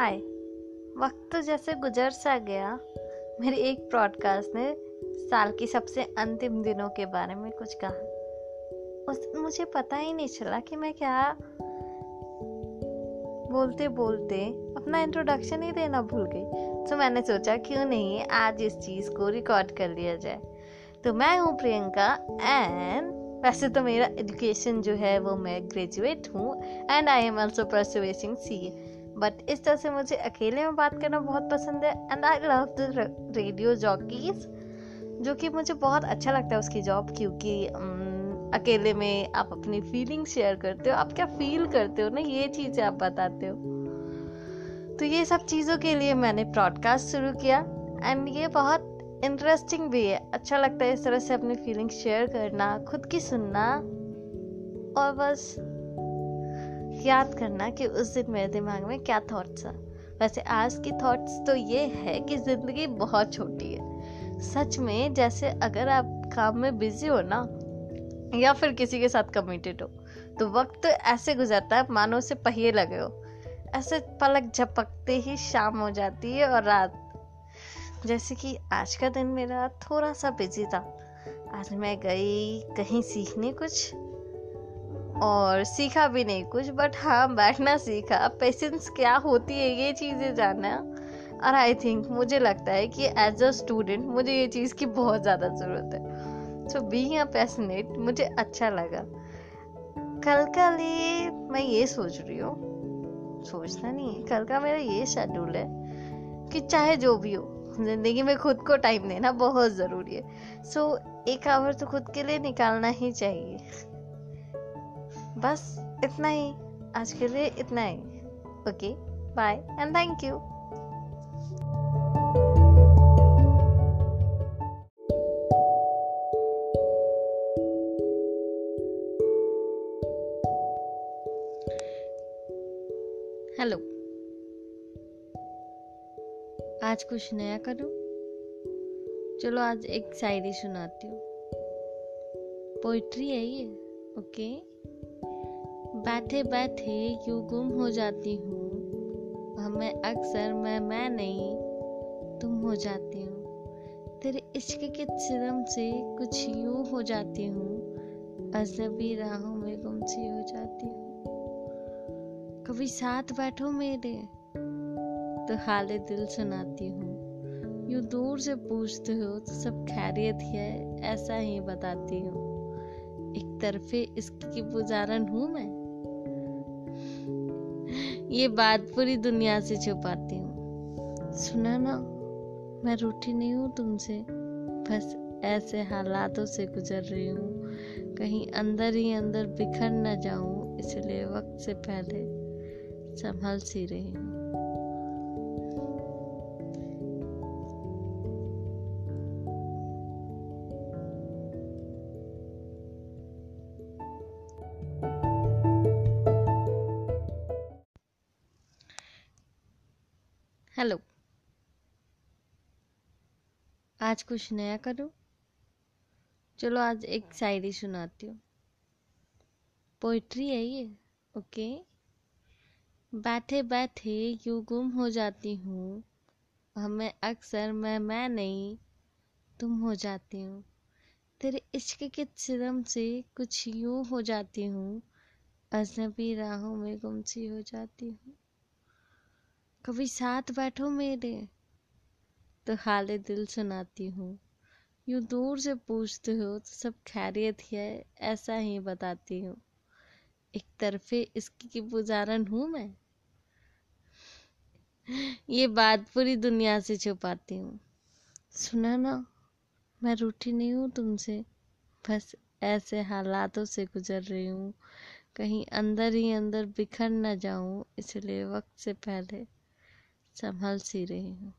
हाय वक्त तो जैसे गुजर सा गया। मेरे एक ब्रॉडकास्ट ने साल की सबसे अंतिम दिनों के बारे में कुछ कहा। उस मुझे पता ही नहीं चला कि मैं क्या बोलते बोलते अपना इंट्रोडक्शन ही देना भूल गई। तो मैंने सोचा, क्यों नहीं आज इस चीज़ को रिकॉर्ड कर लिया जाए। तो मैं हूँ प्रियंका एंड वैसे तो मेरा एजुकेशन जो है वो मैं ग्रेजुएट हूँ and I am also pursuing C but इस तरह से मुझे अकेले में बात करना बहुत पसंद है and I love the radio jockeys जो कि मुझे बहुत अच्छा लगता है उसकी जॉब क्योंकि अकेले में आप अपनी फीलिंग शेयर करते हो, आप क्या फील करते हो ना, ये चीज़ें आप बताते हो। तो ये सब चीज़ों के लिए मैंने प्रॉडकास्ट शुरू किया एंड ये बहुत इंटरेस्टिंग भी है। अच्छा लगता है इस तरह से अपनी फीलिंग शेयर करना, खुद की सुनना, और बस याद करना कि उस दिन मेरे दिमाग में क्या थॉट्स था वैसे आज की थॉट्स तो ये है कि ज़िंदगी बहुत छोटी है। सच में जैसे अगर आप काम में बिज़ी हो ना, या फिर किसी के साथ कमिटेड हो तो वक्त तो ऐसे गुजरता है मानो से पहिए लगे हो। ऐसे पलक झपकते ही शाम हो जाती है और रात। जैसे कि आज का दिन मेरा थोड़ा सा बिज़ी था। आज मैं गई कहीं सीखने कुछ। और सीखा भी नहीं कुछ बट हाँ बैठना सीखा। पेशेंस क्या होती है ये चीज़ें जानना? और आई थिंक मुझे लगता है कि एज अ स्टूडेंट मुझे ये चीज़ की बहुत ज़्यादा ज़रूरत है। सो बी अ पैसनेट मुझे अच्छा लगा। कल का लिए मैं ये सोच रही हूँ। सोचना नहीं है। कल का मेरा ये शेड्यूल है कि चाहे जो भी हो ज़िंदगी में खुद को टाइम देना बहुत ज़रूरी है। सो so, एक आवर तो खुद के लिए निकालना ही चाहिए। बस इतना ही। आज के लिए इतना ही। Okay bye and thank you hello आज कुछ नया करूँ? चलो आज एक शायरी सुनाती हूँ। पोइट्री है ये ओके बैठे बैठे यू गुम हो जाती हूँ? हमें अक्सर मैं मैं नहीं, तुम हो जाती हूँ। तेरे इश्क के सिरम से कुछ यूँ हो जाती हूँ अजनबी राहों में गुमसी हो जाती हूँ। कभी साथ बैठो मेरे तो हाल दिल सुनाती हूँ। यूँ दूर से पूछते हो तो सब खैरियत है, ऐसा ही बताती हूँ। एक तरफे इसकी गुजारन हूँ मैं। ये बात पूरी दुनिया से छुपाती हूँ। सुना ना, मैं रूठी नहीं हूँ तुमसे। बस ऐसे हालातों से गुजर रही हूँ। कहीं अंदर ही अंदर बिखर न जाऊँ, इसलिए वक्त से पहले संभल सी रही हूँ। हेलो। आज कुछ नया करूँ? चलो आज एक शायरी सुनाती हूँ। पोइट्री है ये ओके बैठे बैठे यूँ गुम हो जाती हूँ। हमें अक्सर मैं मैं नहीं, तुम हो जाती हूँ। तेरे इश्क के सिरम से कुछ यूँ हो जाती हूँ। अजनबी राहों में गुमसी हो जाती हूँ। कभी साथ बैठो मेरे? तो हाल दिल सुनाती हूँ। यूँ दूर से पूछते हो तो सब खैरियत ही है, ऐसा ही बताती हूँ। एक तरफे इसकी की गुजारन हूँ मैं। ये बात पूरी दुनिया से छुपाती हूँ। सुना ना, मैं रूठी नहीं हूँ तुमसे। बस ऐसे हालातों से गुजर रही हूँ। कहीं अंदर ही अंदर बिखर न जाऊँ, इसलिए वक्त से पहले संभल सी रही हूँ।